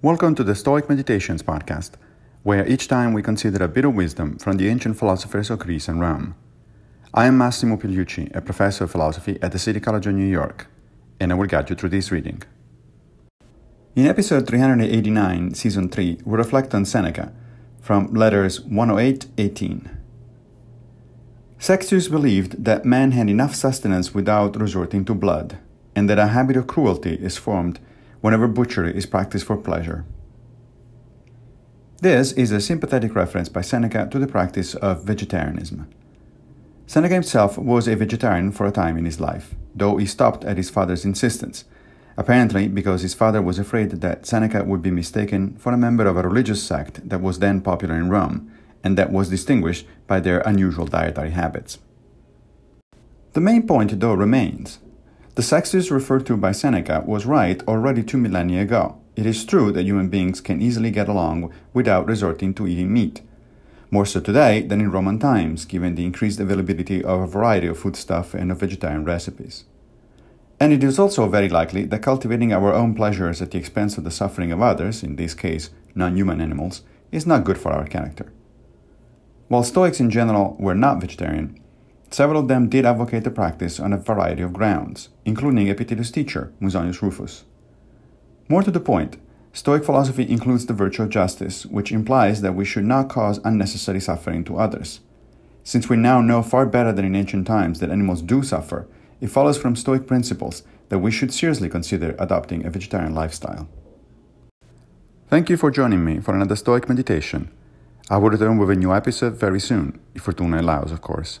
Welcome to the Stoic Meditations podcast, where each time we consider a bit of wisdom from the ancient philosophers of Greece and Rome. I am Massimo Pigliucci, a professor of philosophy at the City College of New York, and I will guide you through this reading. In episode 389, season 3, we reflect on Seneca from letters 108 18. Sextus believed that man had enough sustenance without resorting to blood, and that a habit of cruelty is formed whenever butchery is practiced for pleasure. This is a sympathetic reference by Seneca to the practice of vegetarianism. Seneca himself was a vegetarian for a time in his life, though he stopped at his father's insistence, apparently because his father was afraid that Seneca would be mistaken for a member of a religious sect that was then popular in Rome and that was distinguished by their unusual dietary habits. The main point, though, remains. The Sextus referred to by Seneca was right already two millennia ago. It is true that human beings can easily get along without resorting to eating meat. More so today than in Roman times, given the increased availability of a variety of foodstuff and of vegetarian recipes. And it is also very likely that cultivating our own pleasures at the expense of the suffering of others, in this case non human animals, is not good for our character. While Stoics in general were not vegetarian, several of them did advocate the practice on a variety of grounds, including Epictetus' teacher, Musonius Rufus. More to the point, Stoic philosophy includes the virtue of justice, which implies that we should not cause unnecessary suffering to others. Since we now know far better than in ancient times that animals do suffer, it follows from Stoic principles that we should seriously consider adopting a vegetarian lifestyle. Thank you for joining me for another Stoic meditation. I will return with a new episode very soon, if Fortuna allows, of course.